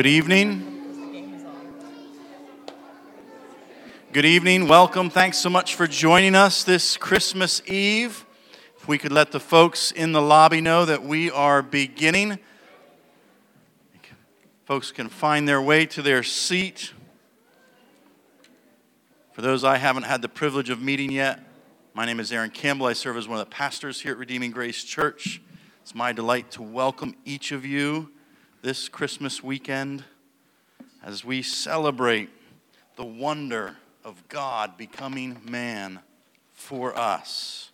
Good evening. Good evening. Welcome. Thanks so much for joining us this Christmas Eve. If we could let the folks in the lobby know that we are beginning. Folks can find their way to their seat. For those I haven't had the privilege of meeting yet, my name is Aaron Campbell. I serve as one of the pastors here at Redeeming Grace Church. It's my delight to welcome each of you this Christmas weekend as we celebrate the wonder of God becoming man for us.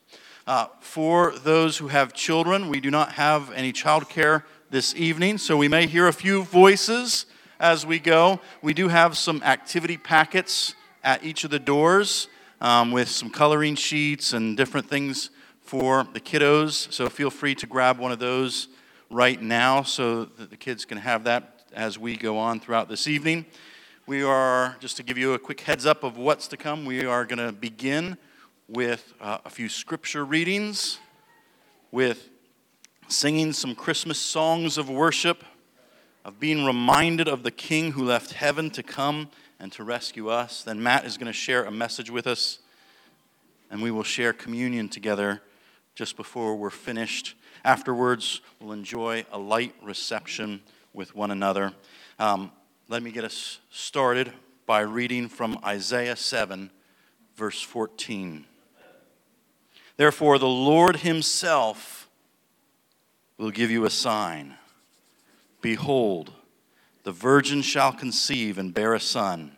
Uh, for those who have children, we do not have any childcare this evening, so we may hear a few voices as we go. We do have some activity packets at each of the doors um, with some coloring sheets and different things for the kiddos. So feel free to grab one of those right now so that the kids can have that as we go on throughout this evening. We are, just to give you a quick heads up of what's to come, we are going to begin with uh, a few scripture readings, with singing some Christmas songs of worship, of being reminded of the King who left heaven to come and to rescue us. Then Matt is going to share a message with us, and we will share communion together just before we're finished. Afterwards, we'll enjoy a light reception with one another. Um, let me get us started by reading from Isaiah 7, verse 14. Therefore, the Lord Himself will give you a sign. Behold, the virgin shall conceive and bear a son,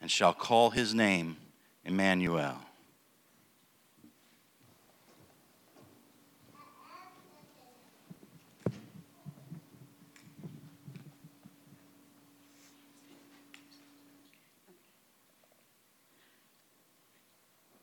and shall call his name Emmanuel.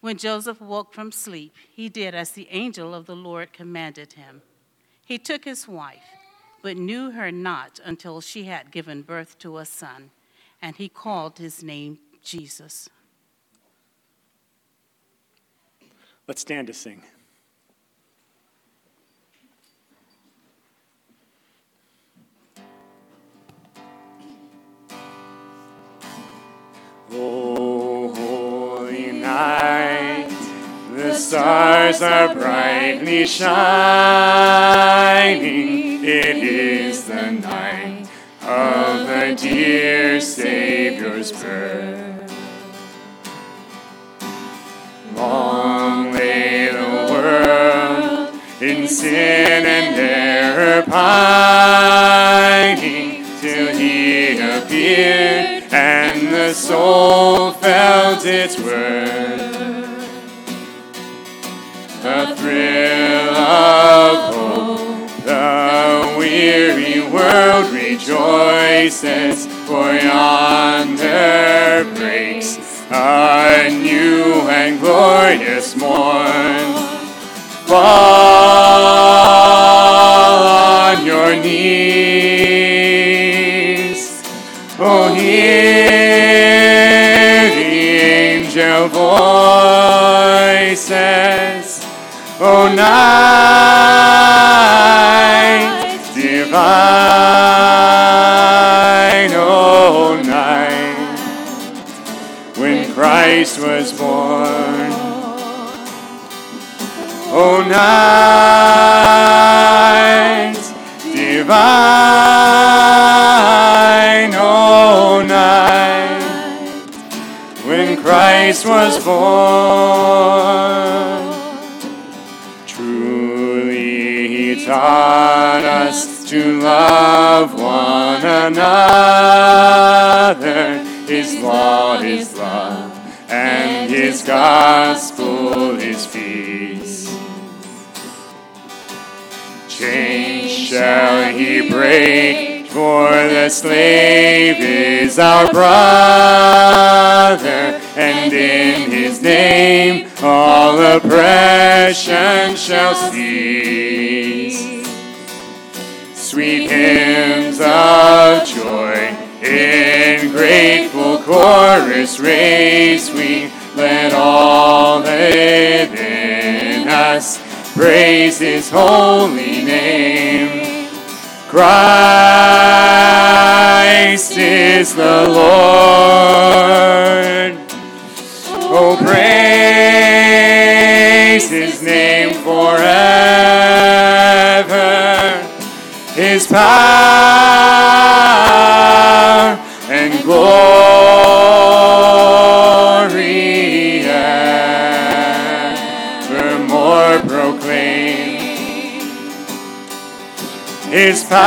When Joseph woke from sleep, he did as the angel of the Lord commanded him. He took his wife, but knew her not until she had given birth to a son, and he called his name Jesus. Let's stand to sing. Oh, stars are brightly shining. It is the night of the dear Savior's birth. Long lay the world in sin and error pining till he appeared and the soul felt its worth. Rejoices, for yonder breaks a new and glorious morn. Fall on your knees, oh hear the angel voices, Christ was born. Oh, night divine, oh, night when Christ was born. Truly, He taught us to love one another. His love gospel is peace. Chains shall he break, for the slave is our brother, and in his name all oppression shall cease. Sweet hymns of joy in grateful chorus raise we, let all live in us praise his holy name. Christ is the Lord. Oh, praise His power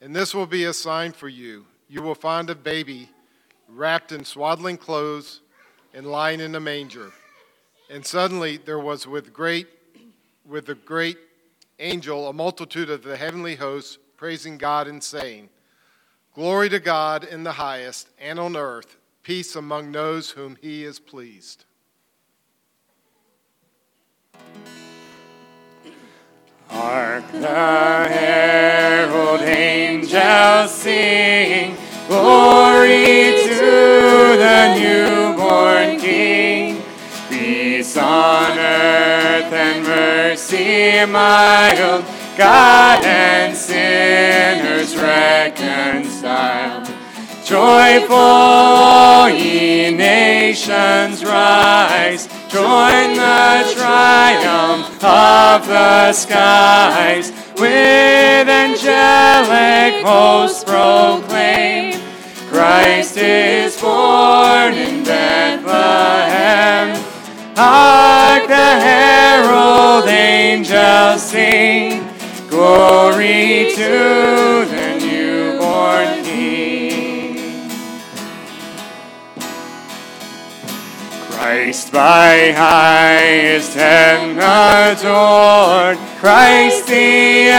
And this will be a sign for you. You will find a baby wrapped in swaddling clothes and lying in a manger. And suddenly there was with great with the great angel a multitude of the heavenly hosts praising God and saying, Glory to God in the highest, and on earth peace among those whom he is pleased. Hark the herald angels sing, glory to the newborn King. Peace on earth and mercy mild, God and sinners reconciled. Joyful ye nations rise, join the triumph of the skies. With angelic hosts proclaim, Christ is born in Bethlehem. Hark the herald angels sing, glory to Christ by highest heaven adored, Christ the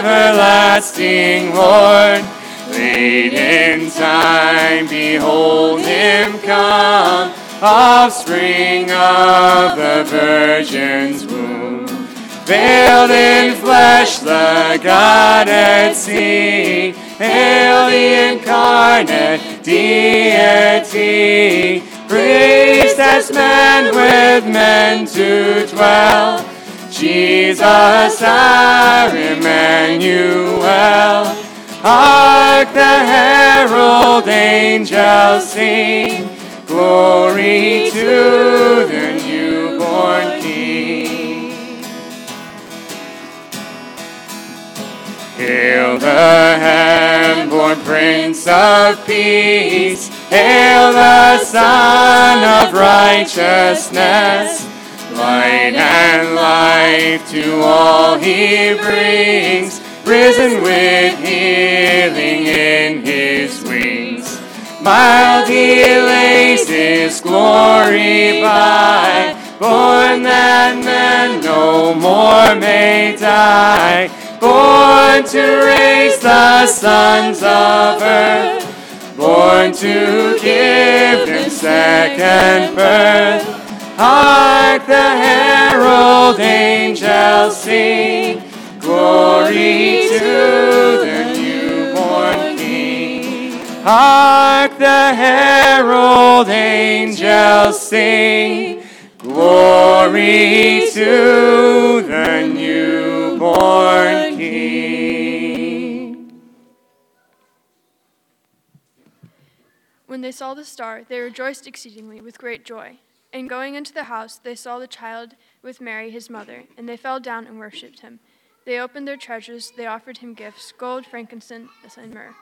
everlasting Lord. Late in time, behold him come, offspring of the Virgin's womb. Veiled in flesh, the God at sea, hail the incarnate deity, praised as man with men to dwell. Jesus our Emmanuel. Hark the herald angels sing, glory to the newborn King. Hail the hand-born Prince of Peace, hail the Sun of Righteousness. Light and life to all he brings, risen with healing in his wings. Mild he lays his glory by, born that men no more may die, born to raise the sons of earth, born to give them second birth. Hark the herald angels sing, glory to the newborn King. Hark the herald angels sing, glory to the newborn King. When they saw the star, they rejoiced exceedingly with great joy. And going into the house, they saw the child with Mary, his mother, and they fell down and worshipped him. They opened their treasures, they offered him gifts gold, frankincense, and myrrh.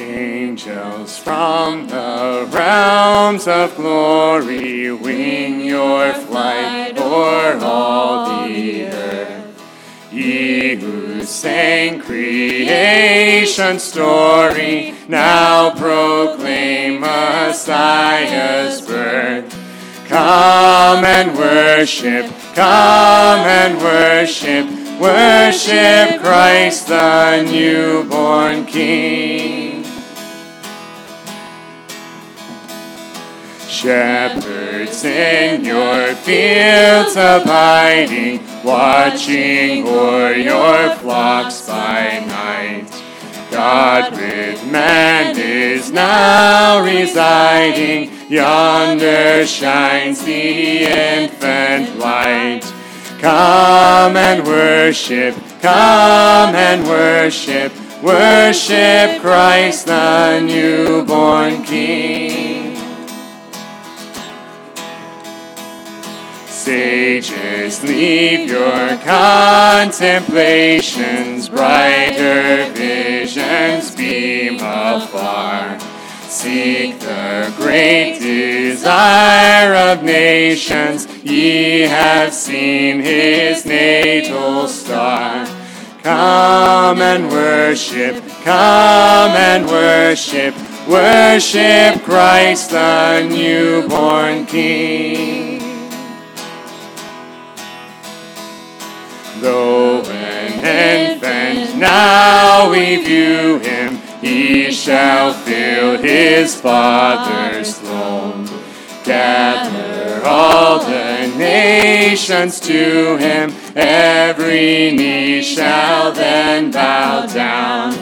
Angels from the realms of glory wing your flight o'er all the earth. Ye who sang creation's story now proclaim Messiah's birth. Come and worship, come and worship, worship Christ the newborn King. Shepherds in your fields abiding, watching o'er your flocks by night. God with man is now residing, yonder shines the infant light. Come and worship, come and worship, worship Christ the newborn King. Sages, leave your contemplations, brighter visions beam afar. Seek the great desire of nations, ye have seen his natal star. Come and worship, come and worship, worship Christ the newborn King. Though an infant, now we view him, he shall fill his father's throne. Gather all the nations to him, every knee shall then bow down.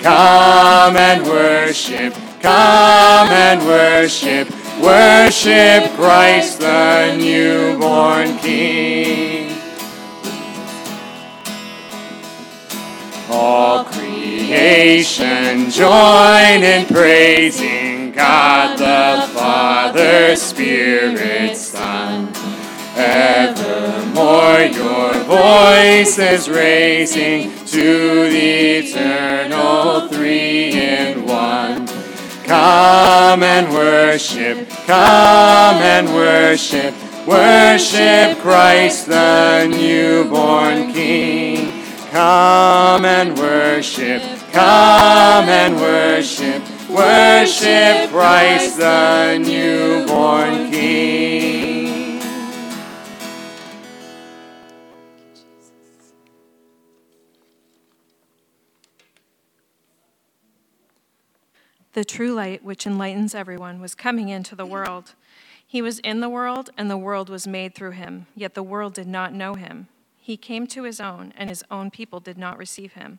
Come and worship, come and worship, worship Christ the newborn King. Creation join in praising God the Father, Spirit, Son. Evermore your voice is raising to the eternal three in one. Come and worship, come and worship, worship Christ the newborn King. Come and worship, come and worship, worship Christ the newborn King. The true light, which enlightens everyone, was coming into the world. He was in the world, and the world was made through him, yet the world did not know him. He came to his own, and his own people did not receive him.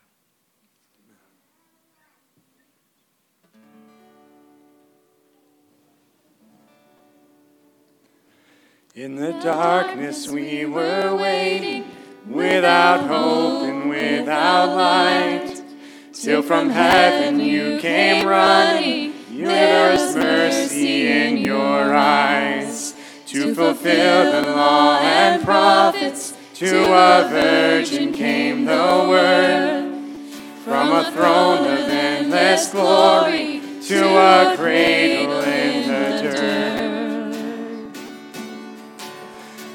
In the darkness we were waiting, without hope and without light, till from heaven you came running. There is mercy in your eyes to fulfill the law and prophets. To a virgin came the word from a throne of endless glory to a cradle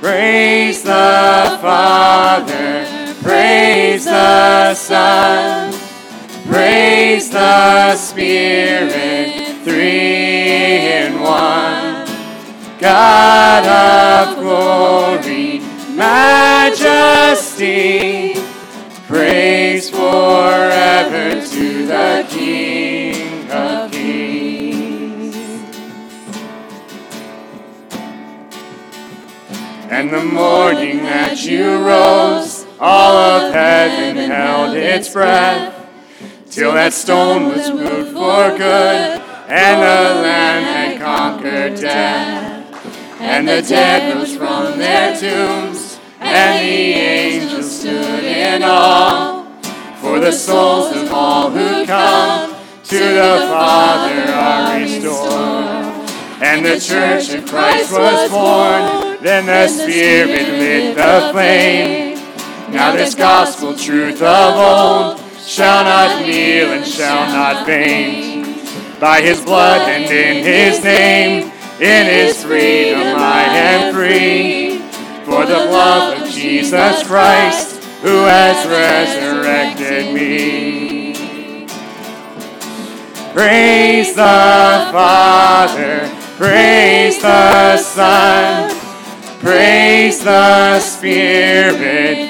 Praise the Father, praise the Son, praise the Spirit, three in one. God its breath, till that stone was moved for good, and the land had conquered death. And the dead rose from their tombs, and the angels stood in awe. For the souls of all who come to the Father are restored. And the church of Christ was born, then the Spirit lit the flame. Now this gospel truth of old shall not kneel and shall not faint. By his blood and in his name, in his freedom I am free. For the love of Jesus Christ, who has resurrected me. Praise the Father, praise the Son, praise the Spirit,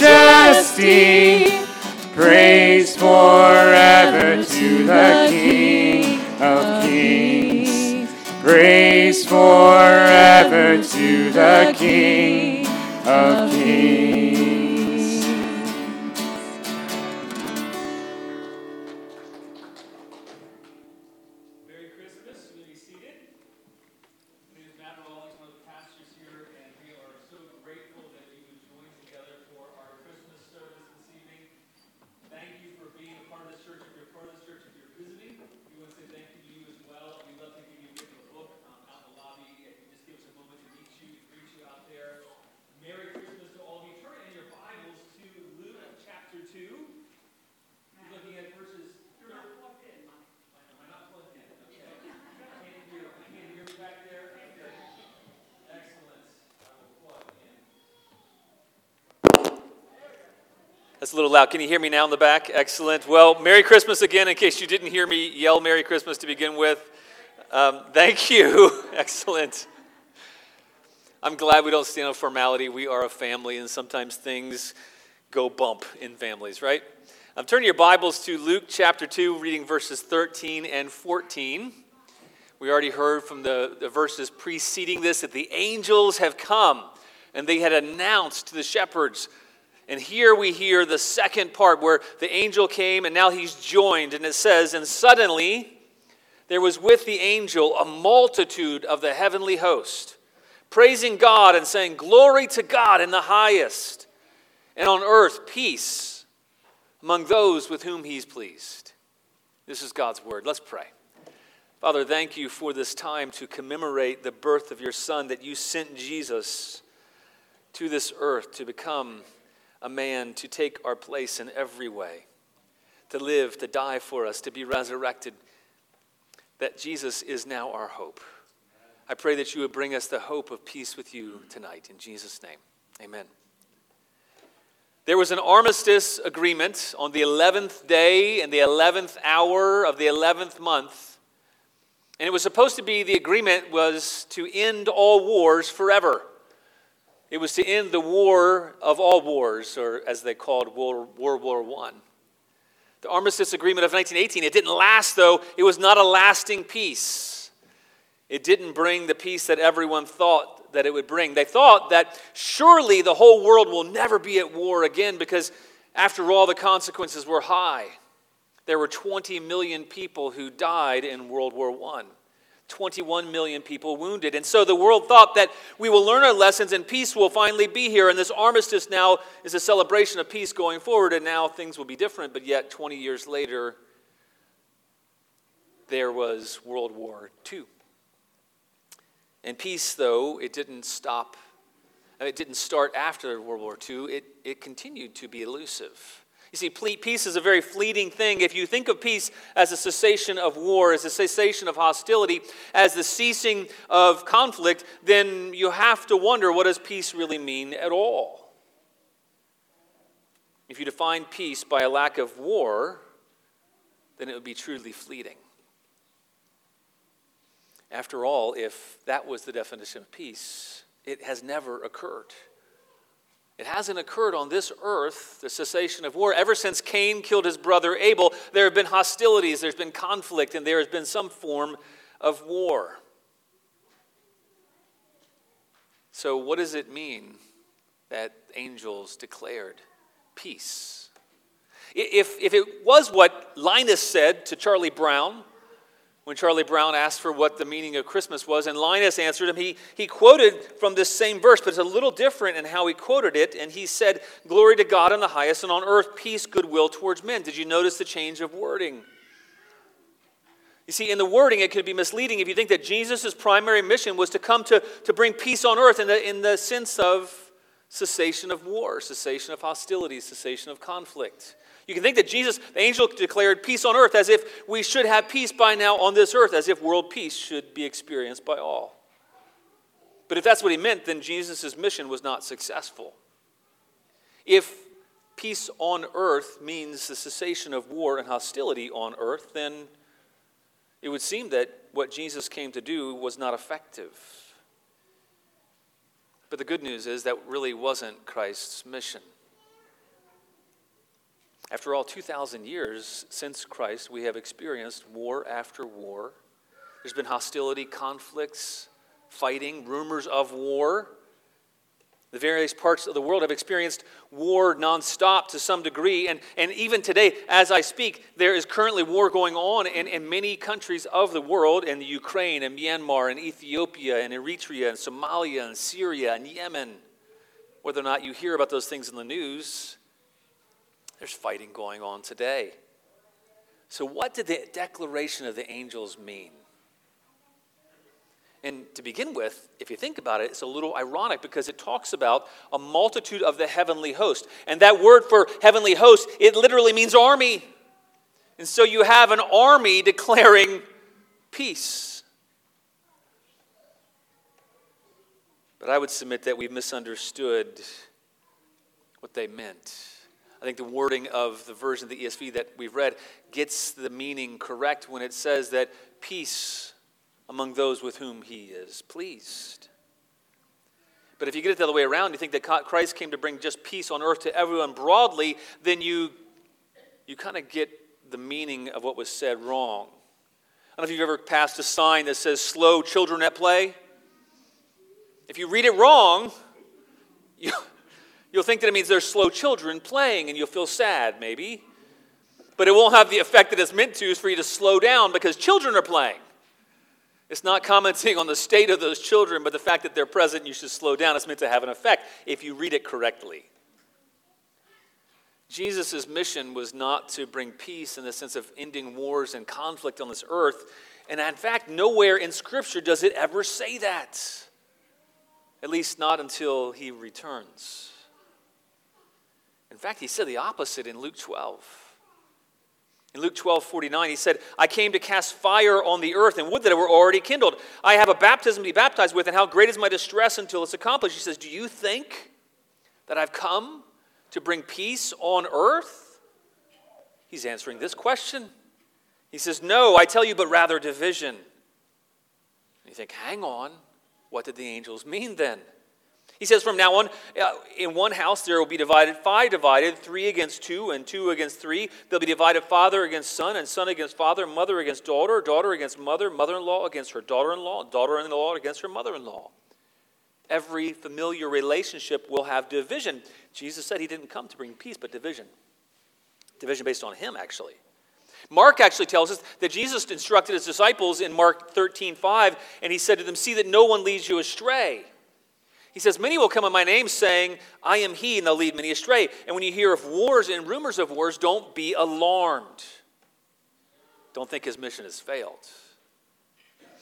majesty, praise forever to the King of kings. Praise forever to the King of kings. A little loud. Can you hear me now in the back? Excellent. Well, Merry Christmas again. In case you didn't hear me yell Merry Christmas to begin with, um, thank you. Excellent. I'm glad we don't stand on formality. We are a family, and sometimes things go bump in families, right? I'm um, turning your Bibles to Luke chapter 2, reading verses 13 and 14. We already heard from the, the verses preceding this that the angels have come and they had announced to the shepherds. And here we hear the second part where the angel came and now he's joined. And it says, And suddenly there was with the angel a multitude of the heavenly host, praising God and saying, Glory to God in the highest, and on earth peace among those with whom he's pleased. This is God's word. Let's pray. Father, thank you for this time to commemorate the birth of your Son, that you sent Jesus to this earth to become a man, to take our place in every way, to live, to die for us, to be resurrected. That Jesus is now our hope. I pray that you would bring us the hope of peace with you tonight. In Jesus' name, amen. There was an armistice agreement on the 11th day and the 11th hour of the 11th month. And it was supposed to be the agreement was to end all wars forever. It was to end the war of all wars, or as they called World, World War I. The Armistice Agreement of 1918, it didn't last, though. It was not a lasting peace. It didn't bring the peace that everyone thought that it would bring. They thought that surely the whole world will never be at war again because, after all, the consequences were high. There were 20 million people who died in World War I. 21 million people wounded. And so the world thought that we will learn our lessons and peace will finally be here. And this armistice now is a celebration of peace going forward, and now things will be different. But yet, 20 years later, there was World War II. And peace, though, it didn't stop, it didn't start after World War II, it, it continued to be elusive. You see, peace is a very fleeting thing. If you think of peace as a cessation of war, as a cessation of hostility, as the ceasing of conflict, then you have to wonder what does peace really mean at all? If you define peace by a lack of war, then it would be truly fleeting. After all, if that was the definition of peace, it has never occurred. It hasn't occurred on this earth, the cessation of war. Ever since Cain killed his brother Abel, there have been hostilities, there's been conflict, and there has been some form of war. So, what does it mean that angels declared peace? If, if it was what Linus said to Charlie Brown, when Charlie Brown asked for what the meaning of Christmas was, and Linus answered him. He, he quoted from this same verse, but it's a little different in how he quoted it. And he said, Glory to God in the highest, and on earth peace, goodwill towards men. Did you notice the change of wording? You see, in the wording, it could be misleading if you think that Jesus' primary mission was to come to, to bring peace on earth in the, in the sense of cessation of war, cessation of hostility, cessation of conflict. You can think that Jesus, the angel, declared peace on earth as if we should have peace by now on this earth, as if world peace should be experienced by all. But if that's what he meant, then Jesus' mission was not successful. If peace on earth means the cessation of war and hostility on earth, then it would seem that what Jesus came to do was not effective. But the good news is that really wasn't Christ's mission. After all, 2,000 years since Christ, we have experienced war after war. There's been hostility, conflicts, fighting, rumors of war. The various parts of the world have experienced war nonstop to some degree. And, and even today, as I speak, there is currently war going on in, in many countries of the world in the Ukraine and Myanmar and Ethiopia and Eritrea and Somalia and Syria and Yemen. Whether or not you hear about those things in the news, there's fighting going on today. So, what did the declaration of the angels mean? And to begin with, if you think about it, it's a little ironic because it talks about a multitude of the heavenly host. And that word for heavenly host, it literally means army. And so you have an army declaring peace. But I would submit that we've misunderstood what they meant. I think the wording of the version of the ESV that we've read gets the meaning correct when it says that peace among those with whom he is pleased. But if you get it the other way around, you think that Christ came to bring just peace on earth to everyone broadly, then you, you kind of get the meaning of what was said wrong. I don't know if you've ever passed a sign that says slow children at play. If you read it wrong, you, you'll think that it means there's slow children playing and you'll feel sad, maybe. But it won't have the effect that it's meant to, is for you to slow down because children are playing. It's not commenting on the state of those children, but the fact that they're present you should slow down. It's meant to have an effect if you read it correctly. Jesus' mission was not to bring peace in the sense of ending wars and conflict on this earth. And in fact, nowhere in Scripture does it ever say that. At least not until he returns. In fact, he said the opposite in Luke 12. In Luke 12, 49, he said, I came to cast fire on the earth and would that it were already kindled. I have a baptism to be baptized with, and how great is my distress until it's accomplished. He says, Do you think that I've come to bring peace on earth? He's answering this question. He says, No, I tell you, but rather division. And you think, Hang on, what did the angels mean then? He says, from now on, uh, in one house there will be divided, five divided, three against two, and two against three. They'll be divided father against son, and son against father, mother against daughter, daughter against mother, mother in law against her daughter in law, daughter in law against her mother in law. Every familiar relationship will have division. Jesus said he didn't come to bring peace, but division. Division based on him, actually. Mark actually tells us that Jesus instructed his disciples in Mark 13, 5, and he said to them, See that no one leads you astray. He says, Many will come in my name saying, I am he, and they'll lead many astray. And when you hear of wars and rumors of wars, don't be alarmed. Don't think his mission has failed.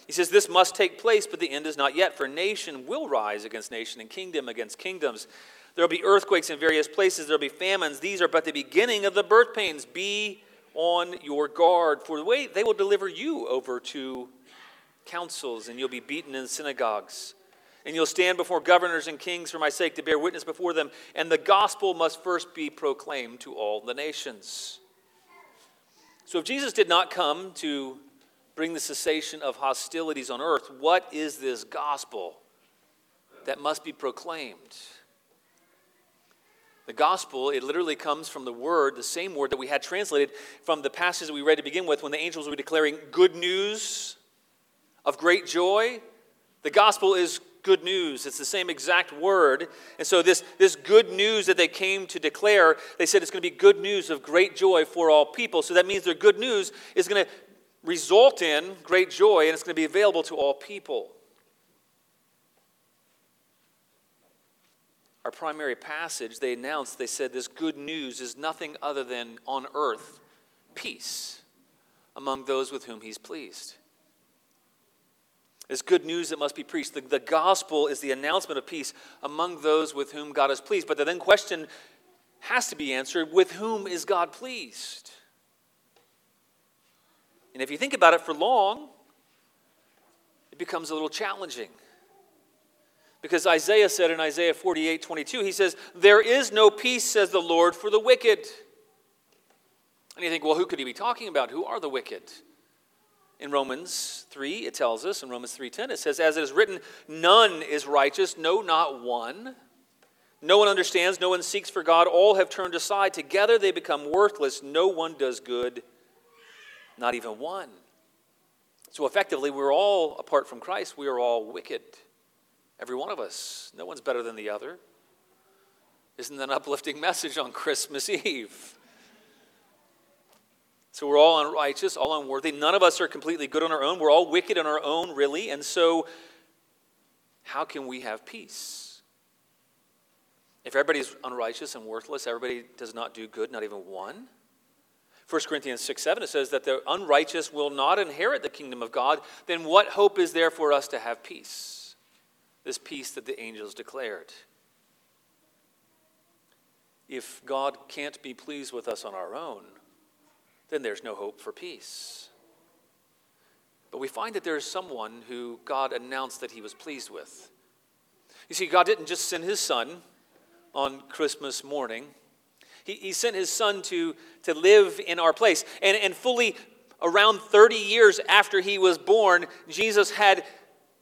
He says, This must take place, but the end is not yet, for nation will rise against nation and kingdom against kingdoms. There will be earthquakes in various places, there will be famines. These are but the beginning of the birth pains. Be on your guard, for the way they will deliver you over to councils, and you'll be beaten in synagogues. And you'll stand before governors and kings for my sake to bear witness before them. And the gospel must first be proclaimed to all the nations. So, if Jesus did not come to bring the cessation of hostilities on earth, what is this gospel that must be proclaimed? The gospel, it literally comes from the word, the same word that we had translated from the passage that we read to begin with when the angels were declaring good news of great joy. The gospel is good news. It's the same exact word. And so, this, this good news that they came to declare, they said it's going to be good news of great joy for all people. So, that means their good news is going to result in great joy and it's going to be available to all people. Our primary passage, they announced, they said, this good news is nothing other than on earth peace among those with whom he's pleased. It's good news that must be preached. The, the gospel is the announcement of peace among those with whom God is pleased. But the then question has to be answered with whom is God pleased? And if you think about it for long, it becomes a little challenging. Because Isaiah said in Isaiah 48 22, he says, There is no peace, says the Lord, for the wicked. And you think, well, who could he be talking about? Who are the wicked? In Romans 3, it tells us, in Romans 3:10, it says, As it is written, none is righteous, no, not one. No one understands, no one seeks for God. All have turned aside. Together they become worthless. No one does good, not even one. So effectively, we're all, apart from Christ, we are all wicked. Every one of us. No one's better than the other. Isn't that an uplifting message on Christmas Eve? So we're all unrighteous, all unworthy. None of us are completely good on our own. We're all wicked on our own, really. And so, how can we have peace? If everybody's unrighteous and worthless, everybody does not do good, not even one. 1 Corinthians 6 7, it says that the unrighteous will not inherit the kingdom of God. Then what hope is there for us to have peace? This peace that the angels declared. If God can't be pleased with us on our own, then there's no hope for peace. But we find that there is someone who God announced that he was pleased with. You see, God didn't just send his son on Christmas morning, He, he sent his son to, to live in our place. And, and fully around 30 years after he was born, Jesus had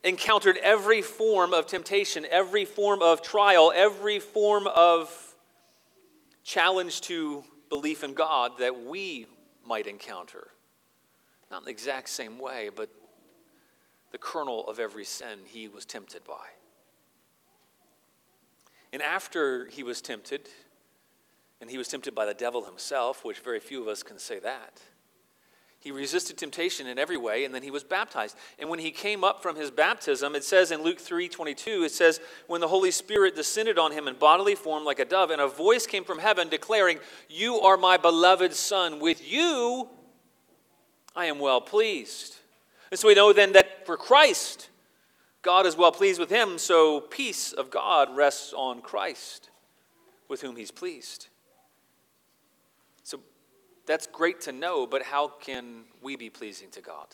encountered every form of temptation, every form of trial, every form of challenge to belief in God that we might encounter. Not in the exact same way, but the kernel of every sin he was tempted by. And after he was tempted, and he was tempted by the devil himself, which very few of us can say that. He resisted temptation in every way, and then he was baptized. And when he came up from his baptism, it says in Luke 3 22, it says, When the Holy Spirit descended on him in bodily form like a dove, and a voice came from heaven declaring, You are my beloved Son. With you I am well pleased. And so we know then that for Christ, God is well pleased with him, so peace of God rests on Christ, with whom he's pleased. That's great to know, but how can we be pleasing to God?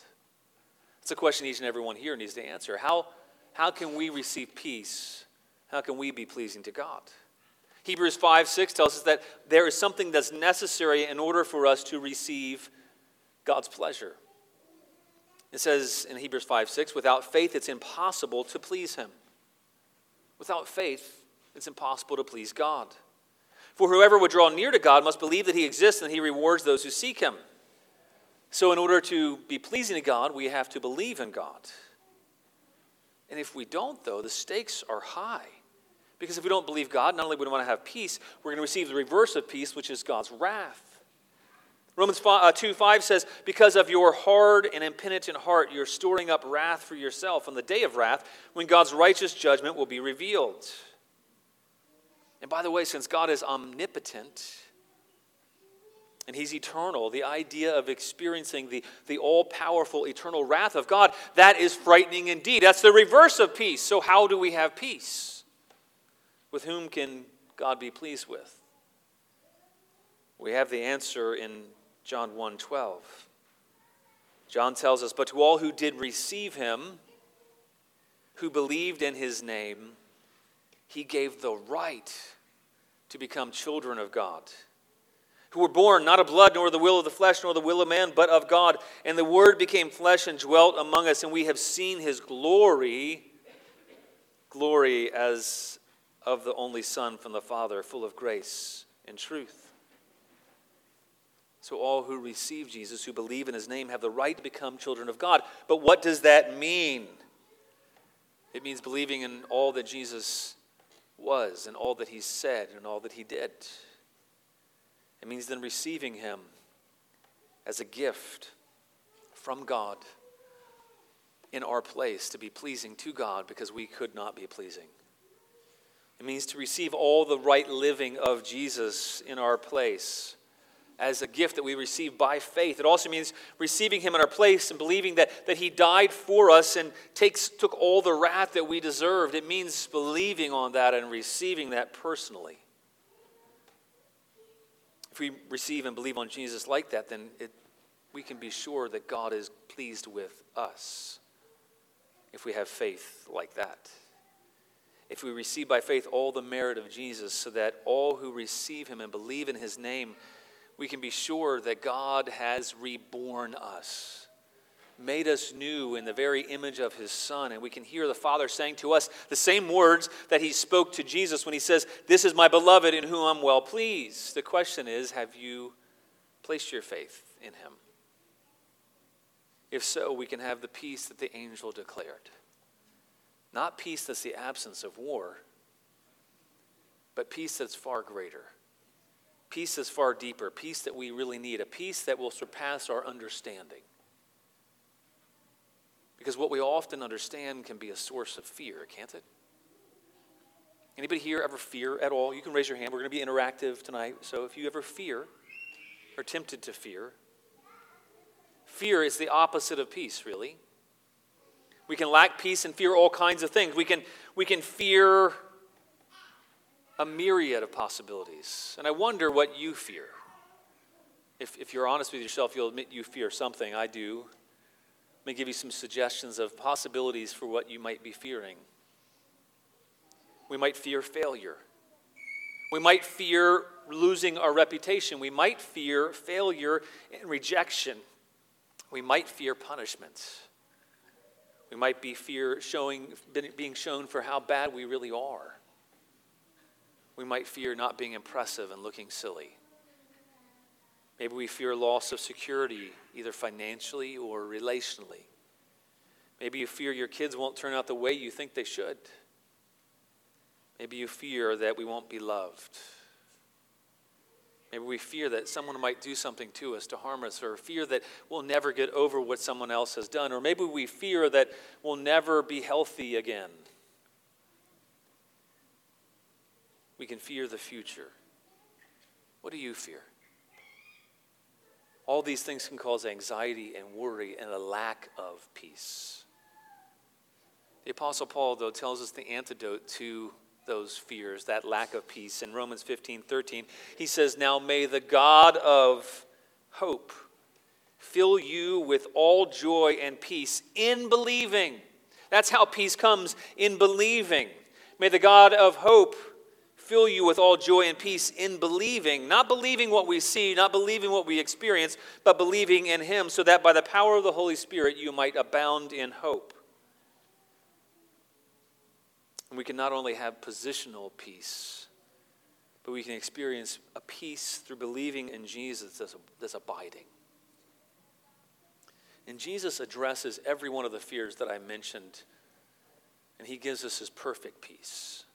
It's a question each and every one here needs to answer. How, how can we receive peace? How can we be pleasing to God? Hebrews 5 6 tells us that there is something that's necessary in order for us to receive God's pleasure. It says in Hebrews 5 6, without faith, it's impossible to please Him. Without faith, it's impossible to please God. For whoever would draw near to God must believe that He exists and that He rewards those who seek Him. So, in order to be pleasing to God, we have to believe in God. And if we don't, though, the stakes are high. Because if we don't believe God, not only would we want to have peace, we're going to receive the reverse of peace, which is God's wrath. Romans 5, uh, 2 5 says, Because of your hard and impenitent heart, you're storing up wrath for yourself on the day of wrath when God's righteous judgment will be revealed. And by the way, since God is omnipotent and He's eternal, the idea of experiencing the, the all powerful eternal wrath of God, that is frightening indeed. That's the reverse of peace. So, how do we have peace? With whom can God be pleased with? We have the answer in John 1 12. John tells us, But to all who did receive him, who believed in his name, he gave the right to become children of God, who were born not of blood, nor the will of the flesh, nor the will of man, but of God. And the Word became flesh and dwelt among us, and we have seen his glory, glory as of the only Son from the Father, full of grace and truth. So, all who receive Jesus, who believe in his name, have the right to become children of God. But what does that mean? It means believing in all that Jesus was, and all that he said, and all that he did. It means then receiving him as a gift from God in our place to be pleasing to God because we could not be pleasing. It means to receive all the right living of Jesus in our place as a gift that we receive by faith. It also means receiving Him in our place and believing that, that He died for us and takes, took all the wrath that we deserved. It means believing on that and receiving that personally. If we receive and believe on Jesus like that, then it, we can be sure that God is pleased with us if we have faith like that. If we receive by faith all the merit of Jesus, so that all who receive Him and believe in His name we can be sure that God has reborn us, made us new in the very image of his Son. And we can hear the Father saying to us the same words that he spoke to Jesus when he says, This is my beloved in whom I'm well pleased. The question is, have you placed your faith in him? If so, we can have the peace that the angel declared. Not peace that's the absence of war, but peace that's far greater Peace is far deeper, peace that we really need, a peace that will surpass our understanding. Because what we often understand can be a source of fear, can't it? Anybody here ever fear at all? You can raise your hand. We're going to be interactive tonight. So if you ever fear or tempted to fear, fear is the opposite of peace, really. We can lack peace and fear all kinds of things. We can, we can fear a myriad of possibilities. And I wonder what you fear. If, if you're honest with yourself, you'll admit you fear something. I do. Let me give you some suggestions of possibilities for what you might be fearing. We might fear failure. We might fear losing our reputation. We might fear failure and rejection. We might fear punishment. We might be fear showing, being shown for how bad we really are. We might fear not being impressive and looking silly. Maybe we fear loss of security, either financially or relationally. Maybe you fear your kids won't turn out the way you think they should. Maybe you fear that we won't be loved. Maybe we fear that someone might do something to us to harm us, or fear that we'll never get over what someone else has done, or maybe we fear that we'll never be healthy again. We can fear the future. What do you fear? All these things can cause anxiety and worry and a lack of peace. The Apostle Paul, though, tells us the antidote to those fears, that lack of peace. In Romans 15 13, he says, Now may the God of hope fill you with all joy and peace in believing. That's how peace comes in believing. May the God of hope fill you with all joy and peace in believing, not believing what we see, not believing what we experience, but believing in Him, so that by the power of the Holy Spirit you might abound in hope. And we can not only have positional peace, but we can experience a peace through believing in Jesus that's, that's abiding. And Jesus addresses every one of the fears that I mentioned, and he gives us his perfect peace.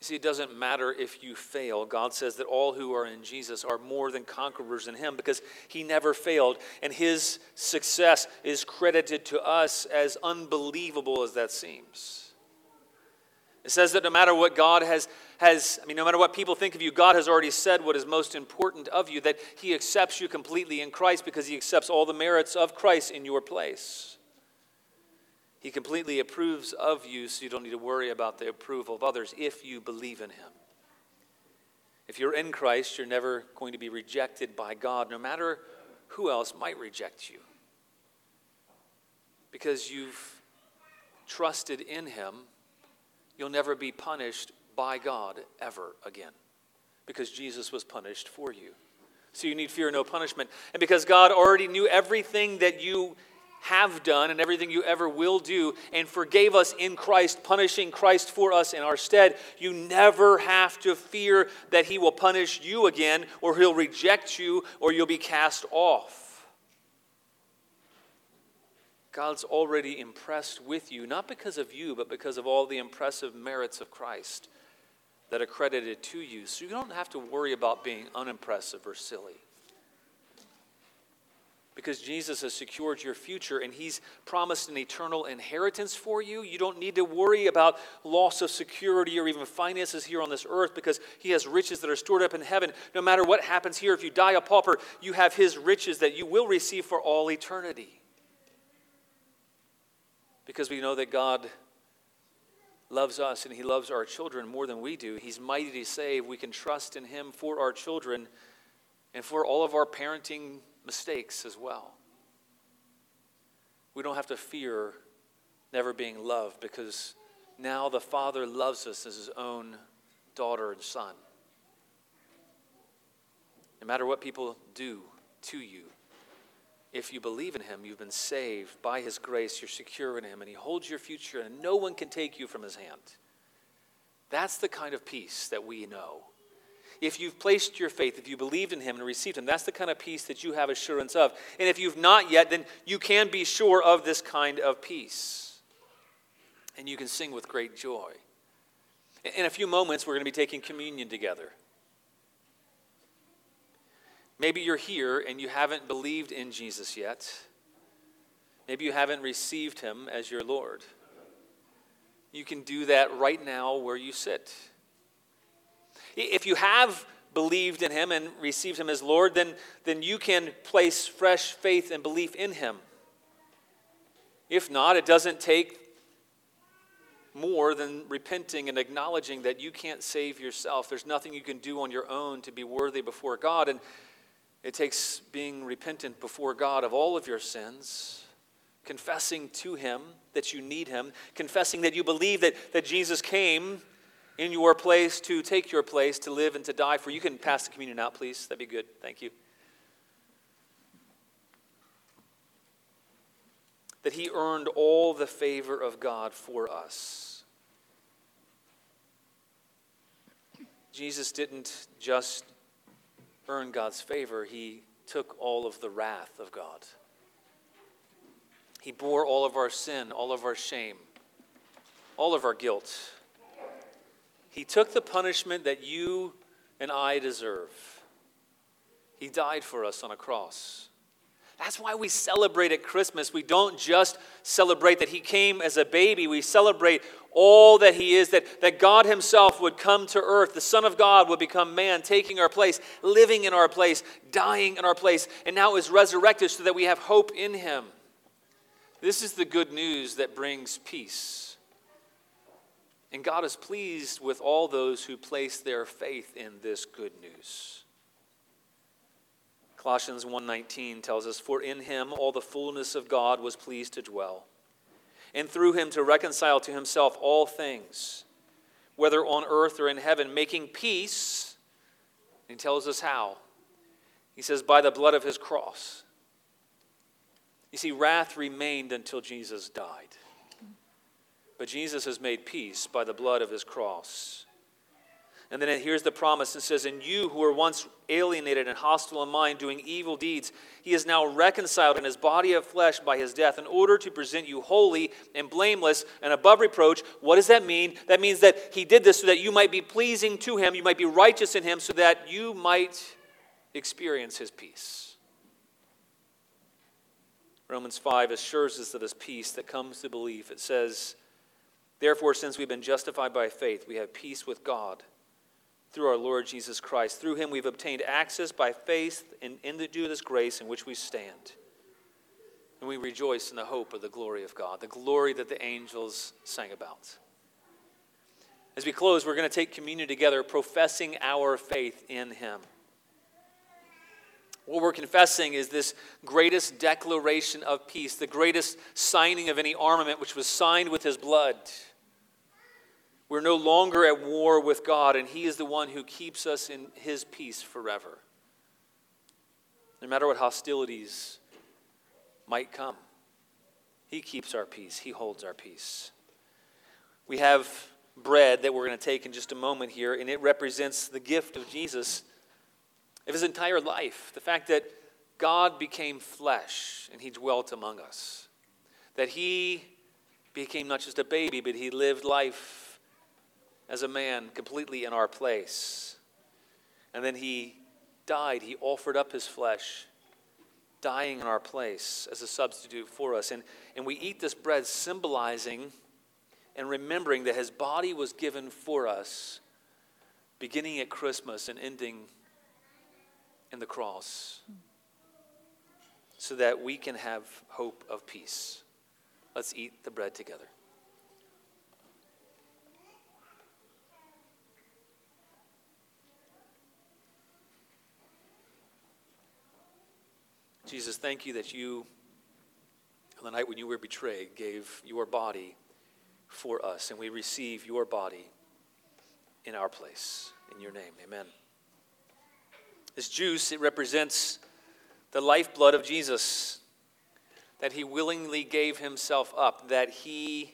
You see, it doesn't matter if you fail. God says that all who are in Jesus are more than conquerors in Him because He never failed. And His success is credited to us as unbelievable as that seems. It says that no matter what God has, has, I mean, no matter what people think of you, God has already said what is most important of you, that He accepts you completely in Christ because He accepts all the merits of Christ in your place. He completely approves of you, so you don't need to worry about the approval of others if you believe in Him. If you're in Christ, you're never going to be rejected by God, no matter who else might reject you. Because you've trusted in Him you'll never be punished by God ever again because Jesus was punished for you. So you need fear no punishment. And because God already knew everything that you have done and everything you ever will do and forgave us in Christ, punishing Christ for us in our stead, you never have to fear that He will punish you again or He'll reject you or you'll be cast off. God's already impressed with you, not because of you, but because of all the impressive merits of Christ that are credited to you. So you don't have to worry about being unimpressive or silly. Because Jesus has secured your future and He's promised an eternal inheritance for you. You don't need to worry about loss of security or even finances here on this earth because He has riches that are stored up in heaven. No matter what happens here, if you die a pauper, you have His riches that you will receive for all eternity because we know that God loves us and He loves our children more than we do. He's mighty to save. We can trust in Him for our children and for all of our parenting mistakes as well. We don't have to fear never being loved because now the Father loves us as His own daughter and son. No matter what people do to you, if you believe in him, you've been saved by his grace, you're secure in him, and he holds your future, and no one can take you from his hand. That's the kind of peace that we know. If you've placed your faith, if you believed in him and received him, that's the kind of peace that you have assurance of. And if you've not yet, then you can be sure of this kind of peace. And you can sing with great joy. In a few moments, we're going to be taking communion together. Maybe you're here and you haven't believed in Jesus yet. Maybe you haven't received him as your Lord. You can do that right now where you sit. If you have believed in him and received him as Lord, then, then you can place fresh faith and belief in him. If not, it doesn't take more than repenting and acknowledging that you can't save yourself. There's nothing you can do on your own to be worthy before God. And it takes being repentant before God of all of your sins, confessing to Him that you need Him, confessing that you believe that, that Jesus came in your place to take your place, to live and to die for. You can pass the communion out, please. That'd be good. Thank you. That he earned all the favor of God for us. Jesus didn't just earn God's favor, he took all of the wrath of God. He bore all of our sin, all of our shame, all of our guilt. He took the punishment that you and I deserve. He died for us on a cross. That's why we celebrate at Christmas. We don't just celebrate that He came as a baby, we celebrate all that He is, that, that God Himself would come to earth. The Son of God would become man, taking our place, living in our place, dying in our place, and now is resurrected so that we have hope in Him. This is the good news that brings peace. And God is pleased with all those who place their faith in this good news. Colossians 1:19 tells us for in him all the fullness of God was pleased to dwell and through him to reconcile to himself all things whether on earth or in heaven making peace. He tells us how. He says by the blood of his cross. You see wrath remained until Jesus died but Jesus has made peace by the blood of his cross and then here's the promise it says, And you who were once alienated and hostile in mind, doing evil deeds, he is now reconciled in his body of flesh by his death, in order to present you holy and blameless and above reproach. What does that mean? That means that he did this so that you might be pleasing to him, you might be righteous in him, so that you might experience his peace. Romans 5 assures us of this peace that comes to belief. It says, Therefore, since we've been justified by faith, we have peace with God through our Lord Jesus Christ. Through him we've obtained access by faith in, into this grace in which we stand. And we rejoice in the hope of the glory of God, the glory that the angels sang about. As we close, we're going to take communion together, professing our faith in him. What we're confessing is this greatest declaration of peace, the greatest signing of any armament, which was signed with his blood. We're no longer at war with God, and He is the one who keeps us in His peace forever. No matter what hostilities might come, He keeps our peace, He holds our peace. We have bread that we're going to take in just a moment here, and it represents the gift of Jesus of His entire life. The fact that God became flesh and He dwelt among us. That He became not just a baby, but He lived life as a man completely in our place. And then he died, he offered up his flesh, dying in our place as a substitute for us. And, and we eat this bread symbolizing and remembering that his body was given for us, beginning at Christmas and ending in the cross, so that we can have hope of peace. Let's eat the bread together. Jesus, thank you that you, on the night when you were betrayed, gave your body for us, and we receive your body in our place. In your name, amen. This juice, it represents the lifeblood of Jesus, that he willingly gave himself up, that he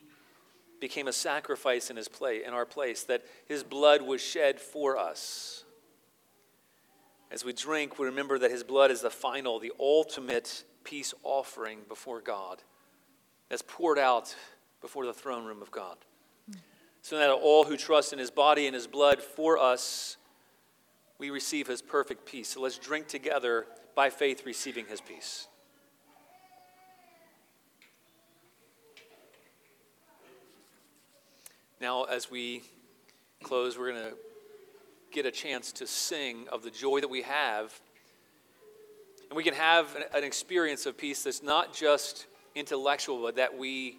became a sacrifice in his place, in our place, that his blood was shed for us. As we drink, we remember that his blood is the final, the ultimate peace offering before God that's poured out before the throne room of God. So that all who trust in his body and his blood for us, we receive his perfect peace. So let's drink together by faith, receiving his peace. Now, as we close, we're going to get a chance to sing of the joy that we have. And we can have an experience of peace that's not just intellectual, but that we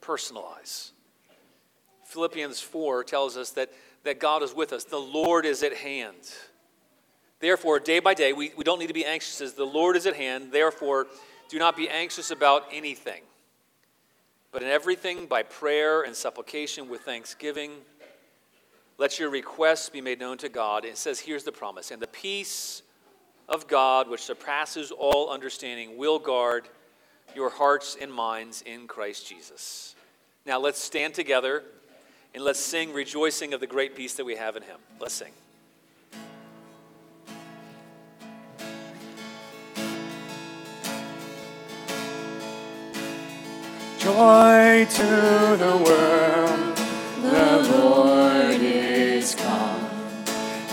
personalize. Philippians 4 tells us that, that God is with us, the Lord is at hand. Therefore, day by day, we, we don't need to be anxious as the Lord is at hand. Therefore, do not be anxious about anything, but in everything by prayer and supplication with thanksgiving let your requests be made known to God. And it says, here's the promise. And the peace of God, which surpasses all understanding, will guard your hearts and minds in Christ Jesus. Now let's stand together and let's sing, rejoicing of the great peace that we have in Him. Let's sing. Joy to the world,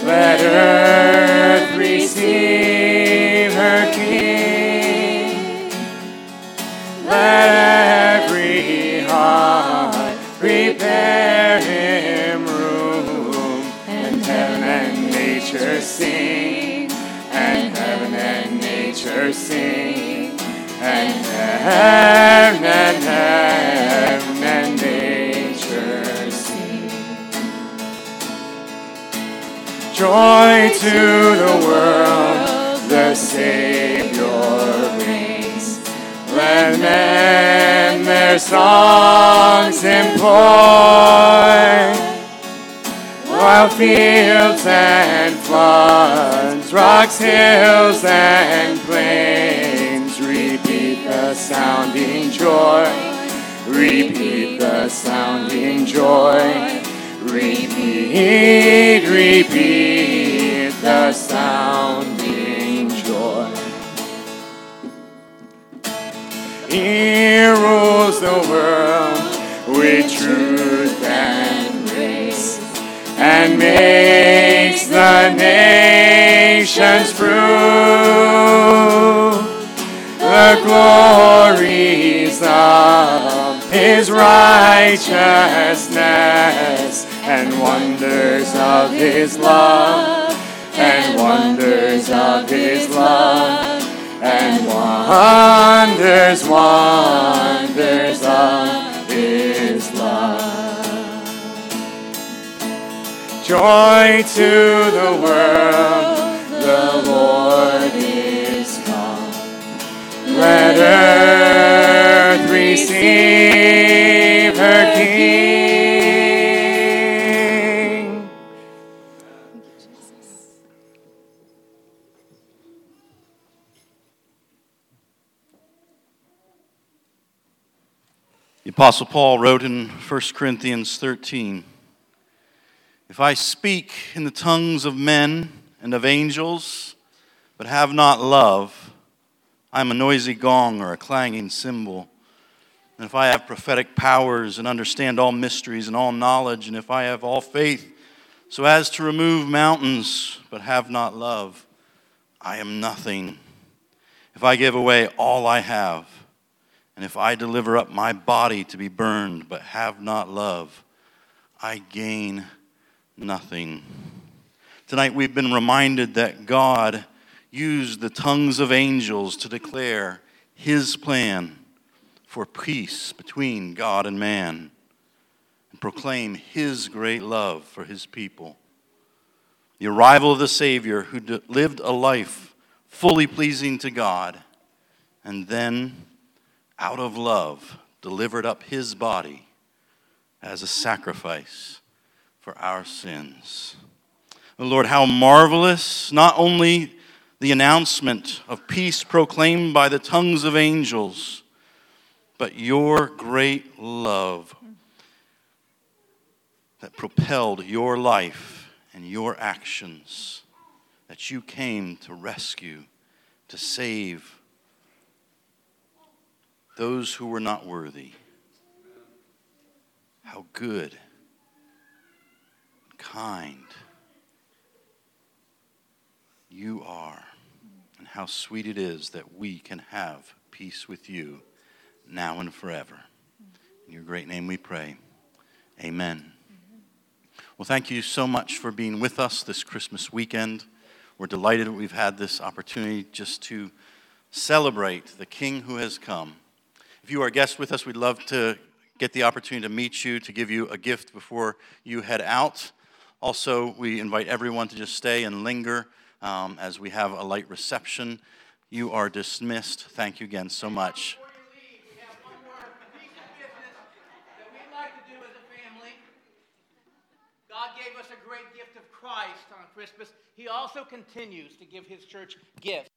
Let earth receive her King. Let every heart prepare him room, and heaven and nature sing, and heaven and nature sing, and heaven Joy to the world, the Savior reigns. Let men their songs employ, while fields and floods, rocks, hills, and plains repeat the sounding joy. Repeat the sounding joy. Repeat, repeat the sounding joy. He rules the world with truth and grace and makes the nations prove the glories of his righteousness and wonders of his love and wonders of his love and wonders, wonders of his love. Joy to the world, the Lord is come. Let earth receive Apostle Paul wrote in 1 Corinthians 13 If I speak in the tongues of men and of angels, but have not love, I am a noisy gong or a clanging cymbal. And if I have prophetic powers and understand all mysteries and all knowledge, and if I have all faith so as to remove mountains, but have not love, I am nothing. If I give away all I have, and if I deliver up my body to be burned, but have not love, I gain nothing. Tonight we've been reminded that God used the tongues of angels to declare his plan for peace between God and man and proclaim his great love for his people. The arrival of the Savior who lived a life fully pleasing to God and then, out of love, delivered up his body as a sacrifice for our sins. Lord, how marvelous not only the announcement of peace proclaimed by the tongues of angels, but your great love that propelled your life and your actions, that you came to rescue, to save those who were not worthy. How good, kind you are, and how sweet it is that we can have peace with you now and forever. In your great name we pray. Amen. Well, thank you so much for being with us this Christmas weekend. We're delighted that we've had this opportunity just to celebrate the King who has come. If you are a guest with us, we'd love to get the opportunity to meet you, to give you a gift before you head out. Also, we invite everyone to just stay and linger um, as we have a light reception. You are dismissed. Thank you again so much. God gave us a great gift of Christ on Christmas. He also continues to give his church gifts.